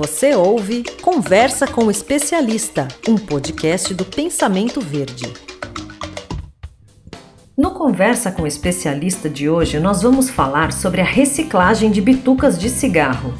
Você ouve Conversa com o Especialista, um podcast do Pensamento Verde. No Conversa com o Especialista de hoje, nós vamos falar sobre a reciclagem de bitucas de cigarro.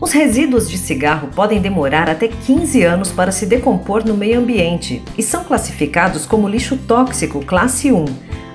Os resíduos de cigarro podem demorar até 15 anos para se decompor no meio ambiente e são classificados como lixo tóxico classe 1,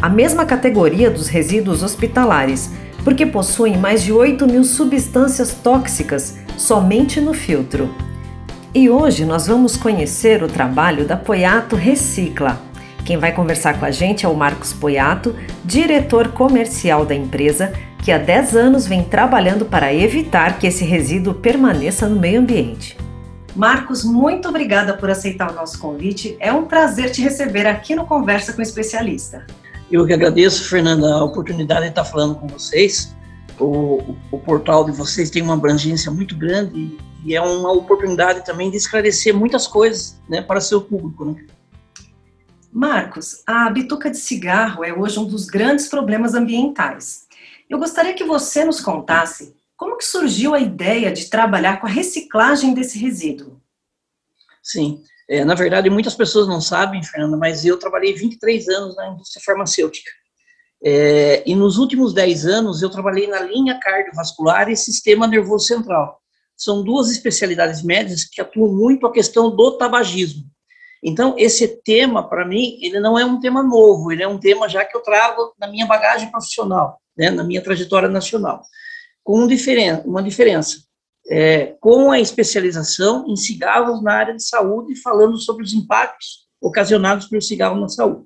a mesma categoria dos resíduos hospitalares, porque possuem mais de 8 mil substâncias tóxicas somente no filtro. E hoje nós vamos conhecer o trabalho da Poiato Recicla. Quem vai conversar com a gente é o Marcos Poiato, diretor comercial da empresa, que há 10 anos vem trabalhando para evitar que esse resíduo permaneça no meio ambiente. Marcos, muito obrigada por aceitar o nosso convite. É um prazer te receber aqui no Conversa com o Especialista. Eu que agradeço, Fernanda, a oportunidade de estar falando com vocês o, o portal de vocês tem uma abrangência muito grande e é uma oportunidade também de esclarecer muitas coisas né, para seu público. Né? Marcos, a bituca de cigarro é hoje um dos grandes problemas ambientais. Eu gostaria que você nos contasse como que surgiu a ideia de trabalhar com a reciclagem desse resíduo. Sim, é, na verdade muitas pessoas não sabem, Fernanda, mas eu trabalhei 23 anos na indústria farmacêutica. É, e nos últimos 10 anos eu trabalhei na linha cardiovascular e sistema nervoso central. São duas especialidades médicas que atuam muito a questão do tabagismo. Então, esse tema, para mim, ele não é um tema novo, ele é um tema já que eu trago na minha bagagem profissional, né, na minha trajetória nacional, com um diferen uma diferença. É, com a especialização em cigarros na área de saúde, falando sobre os impactos ocasionados pelo cigarro na saúde.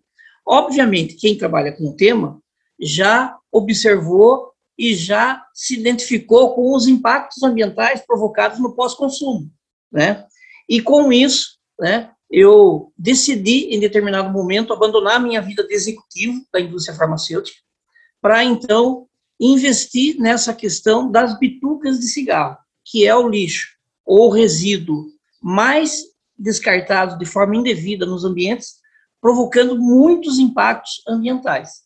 Obviamente, quem trabalha com o tema já observou e já se identificou com os impactos ambientais provocados no pós-consumo, né? E com isso, né, eu decidi em determinado momento abandonar minha vida de executivo da indústria farmacêutica para então investir nessa questão das bitucas de cigarro, que é o lixo ou resíduo mais descartado de forma indevida nos ambientes provocando muitos impactos ambientais.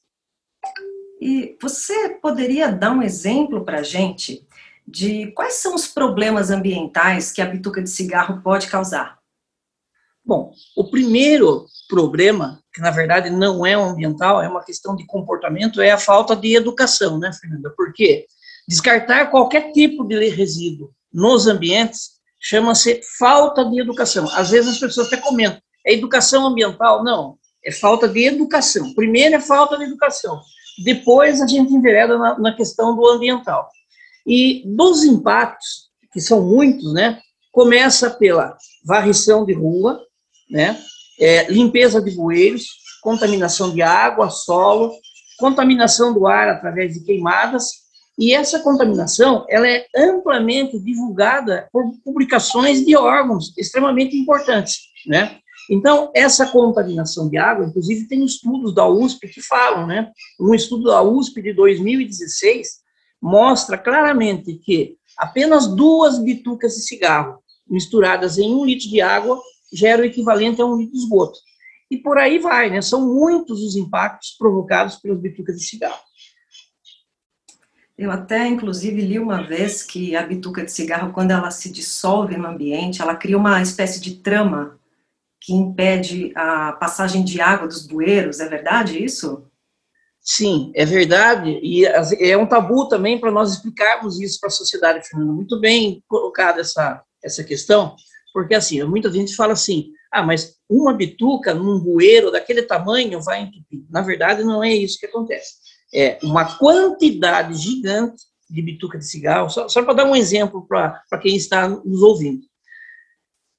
E você poderia dar um exemplo para a gente de quais são os problemas ambientais que a bituca de cigarro pode causar? Bom, o primeiro problema, que na verdade não é ambiental, é uma questão de comportamento, é a falta de educação, né, Fernanda? Porque descartar qualquer tipo de resíduo nos ambientes chama-se falta de educação. Às vezes as pessoas até comentam, é educação ambiental? Não, é falta de educação. Primeiro é falta de educação, depois a gente envereda na, na questão do ambiental. E dos impactos, que são muitos, né, começa pela varrição de rua, né, é, limpeza de bueiros, contaminação de água, solo, contaminação do ar através de queimadas, e essa contaminação ela é amplamente divulgada por publicações de órgãos extremamente importantes, né? Então, essa contaminação de água, inclusive tem estudos da USP que falam, né? Um estudo da USP de 2016 mostra claramente que apenas duas bitucas de cigarro misturadas em um litro de água geram o equivalente a um litro de esgoto. E por aí vai, né? São muitos os impactos provocados pelas bitucas de cigarro. Eu até, inclusive, li uma vez que a bituca de cigarro, quando ela se dissolve no ambiente, ela cria uma espécie de trama que impede a passagem de água dos bueiros, é verdade isso? Sim, é verdade, e é um tabu também para nós explicarmos isso para a sociedade, Fernando. Muito bem colocada essa, essa questão, porque assim, muita gente fala assim, ah, mas uma bituca num bueiro daquele tamanho vai entupir. Na verdade, não é isso que acontece. É uma quantidade gigante de bituca de cigarro, só, só para dar um exemplo para quem está nos ouvindo.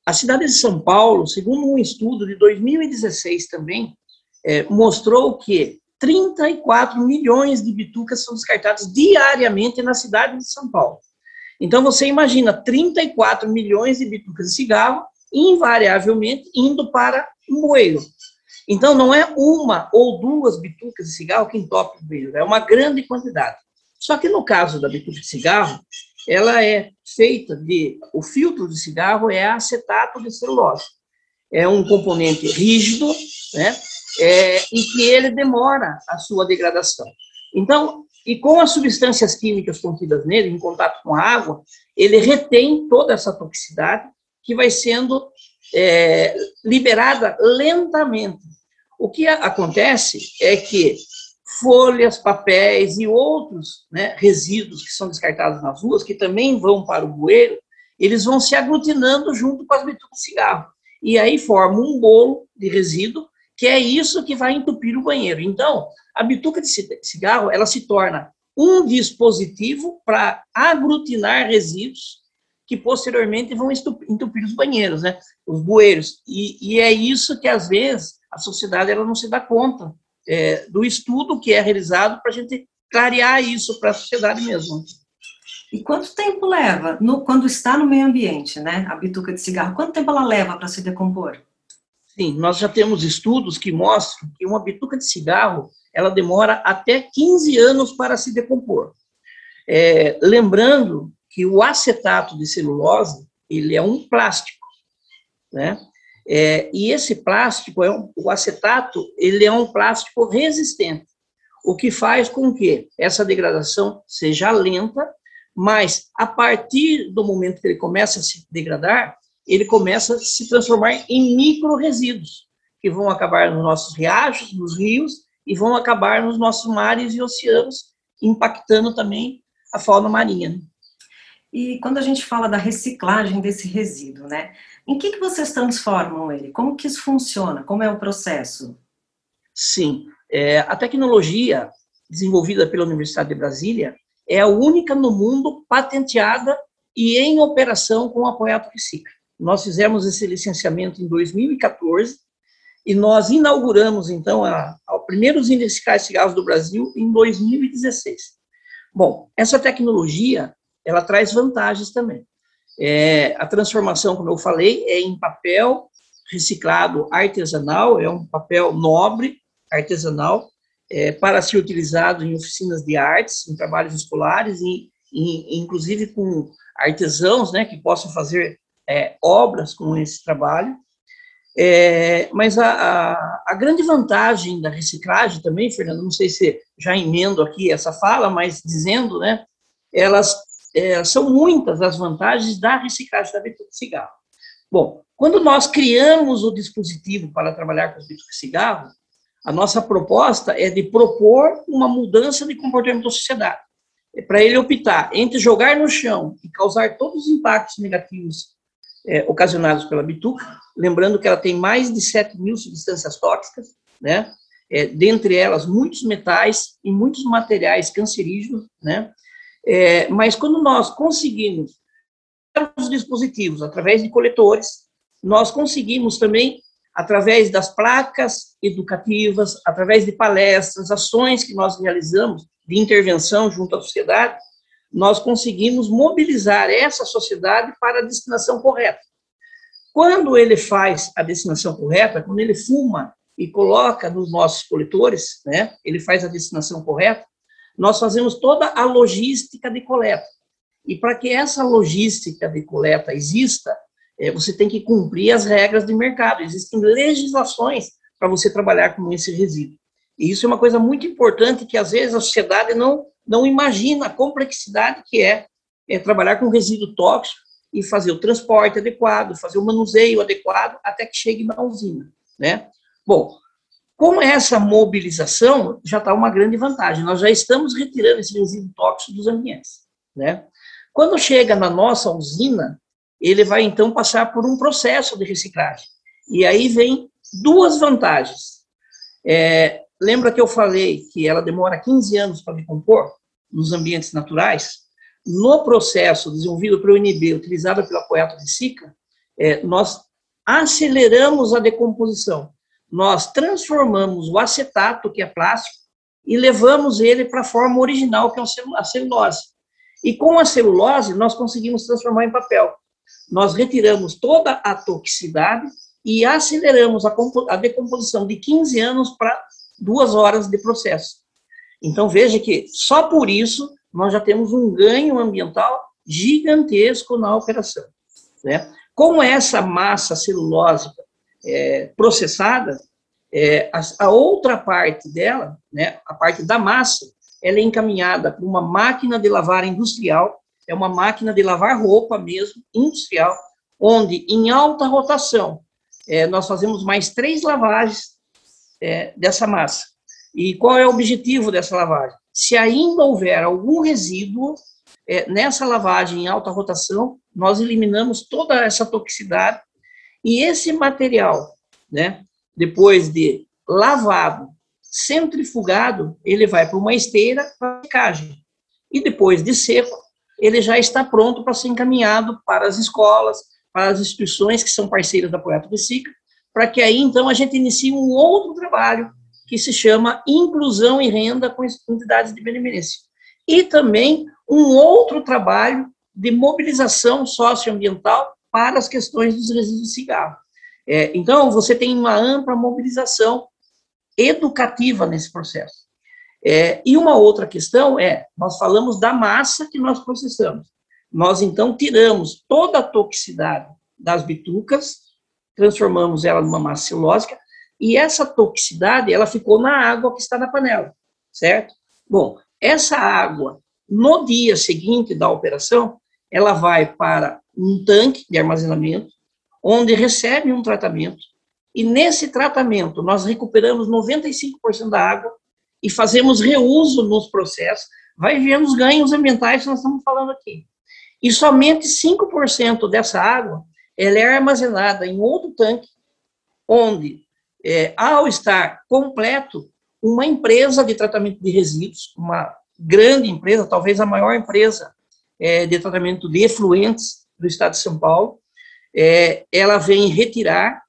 A cidade de São Paulo, segundo um estudo de 2016 também, é, mostrou que 34 milhões de bitucas são descartadas diariamente na cidade de São Paulo. Então você imagina 34 milhões de bitucas de cigarro invariavelmente indo para um bueiro. Então não é uma ou duas bitucas de cigarro que entope o bueiro, é uma grande quantidade. Só que no caso da bituca de cigarro, ela é feita de, o filtro de cigarro é acetato de celulose. É um componente rígido, né, é, e que ele demora a sua degradação. Então, E com as substâncias químicas contidas nele, em contato com a água, ele retém toda essa toxicidade que vai sendo é, liberada lentamente. O que acontece é que folhas, papéis e outros né, resíduos que são descartados nas ruas, que também vão para o bueiro, eles vão se aglutinando junto com as bitucas de cigarro. E aí forma um bolo de resíduo, que é isso que vai entupir o banheiro. Então, a bituca de cigarro, ela se torna um dispositivo para aglutinar resíduos que posteriormente vão entupir os banheiros, né, os bueiros. E, e é isso que, às vezes, a sociedade ela não se dá conta é, do estudo que é realizado para a gente clarear isso para a sociedade mesmo. E quanto tempo leva, no, quando está no meio ambiente, né, a bituca de cigarro, quanto tempo ela leva para se decompor? Sim, nós já temos estudos que mostram que uma bituca de cigarro, ela demora até 15 anos para se decompor. É, lembrando que o acetato de celulose, ele é um plástico, né? É, e esse plástico, é um, o acetato, ele é um plástico resistente, o que faz com que essa degradação seja lenta mas a partir do momento que ele começa a se degradar, ele começa a se transformar em micro-resíduos, que vão acabar nos nossos riachos, nos rios, e vão acabar nos nossos mares e oceanos, impactando também a fauna marinha. E quando a gente fala da reciclagem desse resíduo, né? Em que, que vocês transformam ele? Como que isso funciona? Como é o processo? Sim, é, a tecnologia desenvolvida pela Universidade de Brasília, é a única no mundo patenteada e em operação com o Apoiato Recicla. Nós fizemos esse licenciamento em 2014 e nós inauguramos, então, a, a primeiro usina de cigarros do Brasil em 2016. Bom, essa tecnologia, ela traz vantagens também. É, a transformação, como eu falei, é em papel reciclado artesanal, é um papel nobre, artesanal, é, para ser utilizado em oficinas de artes, em trabalhos escolares, e, e inclusive com artesãos, né, que possam fazer é, obras com esse trabalho. É, mas a, a, a, grande vantagem da reciclagem também, Fernando, não sei se já emendo aqui essa fala, mas dizendo, né, elas é, são muitas as vantagens da reciclagem da bituca de cigarro. Bom, quando nós criamos o dispositivo para trabalhar com as bitucas de cigarro, a nossa proposta é de propor uma mudança de comportamento da sociedade. É para ele optar entre jogar no chão e causar todos os impactos negativos é, ocasionados pela bituca, lembrando que ela tem mais de 7 mil substâncias tóxicas, né? É, dentre elas muitos metais e muitos materiais cancerígenos, né? É, mas quando nós conseguimos os dispositivos através de coletores, nós conseguimos também através das placas educativas, através de palestras, ações que nós realizamos de intervenção junto à sociedade, nós conseguimos mobilizar essa sociedade para a destinação correta. Quando ele faz a destinação correta, quando ele fuma e coloca nos nossos coletores, né, ele faz a destinação correta, nós fazemos toda a logística de coleta. E para que essa logística de coleta exista, é, você tem que cumprir as regras de mercado. Existem legislações para você trabalhar com esse resíduo. E isso é uma coisa muito importante que, às vezes, a sociedade não, não imagina a complexidade que é, é trabalhar com resíduo tóxico e fazer o transporte adequado, fazer o manuseio adequado até que chegue na usina, né? Bom, com essa mobilização, já está uma grande vantagem. Nós já estamos retirando esse resíduo tóxico dos ambientes, né? Quando chega na nossa usina, ele vai então passar por um processo de reciclagem. E aí vem duas vantagens. É, lembra que eu falei que ela demora 15 anos para decompor nos ambientes naturais? No processo desenvolvido pelo UNB, utilizado pela Poeta de Sica, é, nós aceleramos a decomposição. Nós transformamos o acetato, que é plástico, e levamos ele para a forma original, que é a celulose. E com a celulose, nós conseguimos transformar em papel nós retiramos toda a toxicidade e aceleramos a, a decomposição de 15 anos para duas horas de processo. Então, veja que só por isso nós já temos um ganho ambiental gigantesco na operação. Né? Com essa massa celulósica é, processada, é, a, a, outra parte dela, né, a parte da massa, ela é encaminhada para uma máquina de lavar industrial, é uma máquina de lavar roupa mesmo, industrial, onde em alta rotação é, nós fazemos mais três lavagens é, dessa massa. E qual é o objetivo dessa lavagem? Se ainda houver algum resíduo é, nessa lavagem em alta rotação, nós eliminamos toda essa toxicidade e esse material, né, depois de lavado, centrifugado, ele vai para uma esteira para secagem. E depois de seco, ele já está pronto para ser encaminhado para as escolas, para as instituições que são parceiras da Projeto Recicla, para que aí, então, a gente inicie um outro trabalho que se chama Inclusão e Renda com Entidades de Benemerência. E também um outro trabalho de mobilização socioambiental para as questões dos resíduos de cigarro. É, então, você tem uma ampla mobilização educativa nesse processo. É, e uma outra questão é, nós falamos da massa que nós processamos. Nós, então, tiramos toda a toxicidade das bitucas, transformamos ela numa massa celulósica, e essa toxicidade, ela ficou na água que está na panela, certo? Bom, essa água, no dia seguinte da operação, ela vai para um tanque de armazenamento, onde recebe um tratamento, e nesse tratamento nós recuperamos 95% da água e fazemos reuso nos processos, vai ver os ganhos ambientais que nós estamos falando aqui. E somente 5% dessa água ela é armazenada em outro tanque, onde, é, ao estar completo, uma empresa de tratamento de resíduos, uma grande empresa, talvez a maior empresa é, de tratamento de efluentes do estado de São Paulo, é, ela vem retirar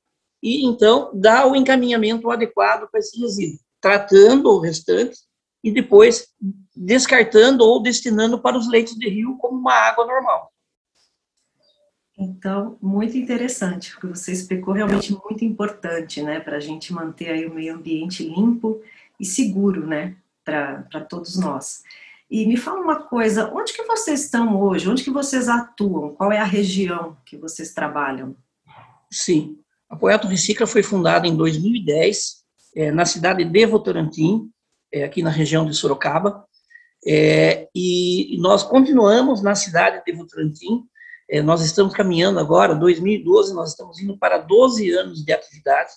e, então, dá o encaminhamento adequado para esse resíduo tratando o restante e depois descartando ou destinando para os leitos de rio como uma água normal. Então, muito interessante, porque você explicou realmente muito importante, né, para a gente manter aí o meio ambiente limpo e seguro, né, para todos nós. E me fala uma coisa, onde que vocês estão hoje? Onde que vocês atuam? Qual é a região que vocês trabalham? Sim, a Poeto Recicla foi fundada em 2010 é, na cidade de Votorantim, é, aqui na região de Sorocaba, é, e nós continuamos na cidade de Votorantim, é, nós estamos caminhando agora, 2012, nós estamos indo para 12 anos de atividade,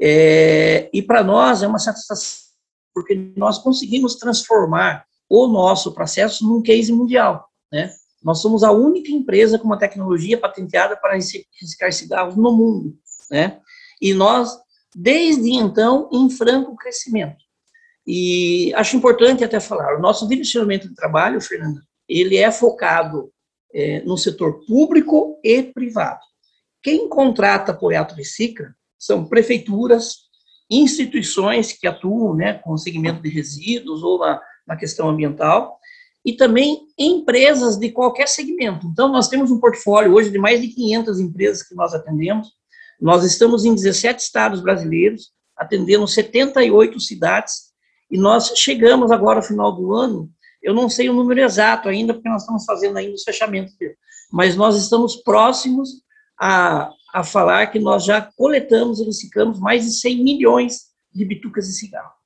é, e para nós é uma satisfação, porque nós conseguimos transformar o nosso processo num case mundial, né? Nós somos a única empresa com uma tecnologia patenteada para reciclar cigarros no mundo, né? E nós desde então em franco crescimento. E acho importante até falar, o nosso direcionamento de trabalho, Fernanda, ele é focado é, no setor público e privado. Quem contrata Poiato Recicla são prefeituras, instituições que atuam né, com o segmento de resíduos ou na, na questão ambiental, e também empresas de qualquer segmento. Então, nós temos um portfólio hoje de mais de 500 empresas que nós atendemos, nós estamos em 17 estados brasileiros, atendendo 78 cidades, e nós chegamos agora ao final do ano, eu não sei o número exato ainda, porque nós estamos fazendo ainda os fechamentos, mas nós estamos próximos a, a falar que nós já coletamos e reciclamos mais de 100 milhões de bitucas de cigarro.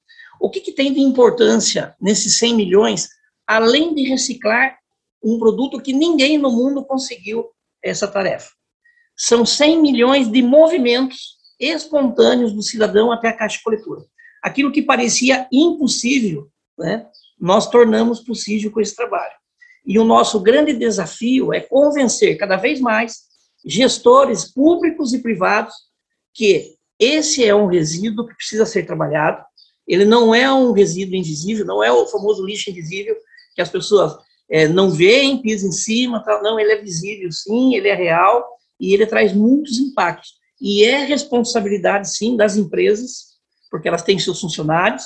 O que, que tem de importância nesses 100 milhões, além de reciclar um produto que ninguém no mundo conseguiu essa tarefa? são 100 milhões de movimentos espontâneos do cidadão até a caixa coletora. Aquilo que parecia impossível, né, nós tornamos possível com esse trabalho. E o nosso grande desafio é convencer cada vez mais gestores públicos e privados que esse é um resíduo que precisa ser trabalhado. Ele não é um resíduo invisível, não é o famoso lixo invisível que as pessoas é, não veem, pisam em cima, tal. não, ele é visível, sim, ele é real e ele traz muitos impactos. E é responsabilidade, sim, das empresas, porque elas têm seus funcionários,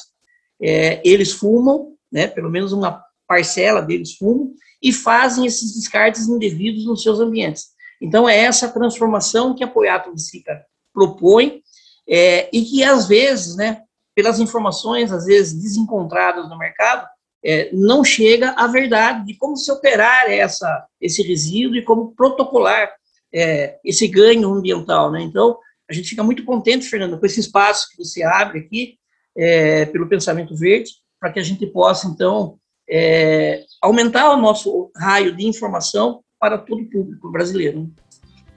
é, eles fumam, né, pelo menos uma parcela deles fumam, e fazem esses descartes indevidos nos seus ambientes. Então, é essa transformação que a Poiato Bicica propõe, é, e que, às vezes, né, pelas informações, às vezes, desencontradas no mercado, é, não chega à verdade de como se operar essa, esse resíduo e como protocolar é, esse ganho ambiental, né? Então, a gente fica muito contente, Fernando, com esse espaço que você abre aqui, é, pelo Pensamento Verde, para que a gente possa, então, é, aumentar o nosso raio de informação para todo o público brasileiro.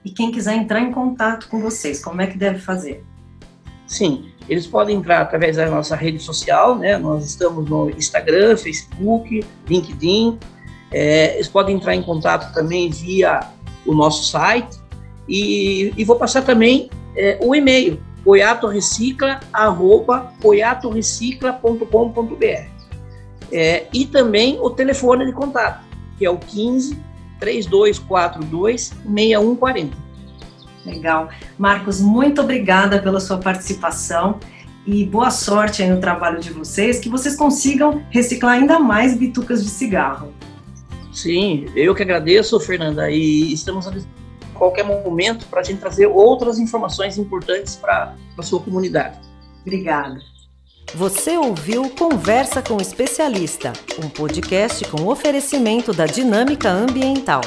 E quem quiser entrar em contato com vocês, como é que deve fazer? Sim, eles podem entrar através da nossa rede social, né? Nós estamos no Instagram, Facebook, LinkedIn. É, eles podem entrar em contato também via o nosso site. E, e vou passar também é, o e-mail, poiatorecicla.com.br. É, e também o telefone de contato, que é o 15 3242 6140. Legal. Marcos, muito obrigada pela sua participação e boa sorte aí no trabalho de vocês, que vocês consigam reciclar ainda mais bitucas de cigarro. Sim, eu que agradeço, Fernanda, e estamos a qualquer momento para a gente trazer outras informações importantes para a sua comunidade. Obrigada. Você ouviu Conversa com o Especialista, um podcast com oferecimento da Dinâmica Ambiental.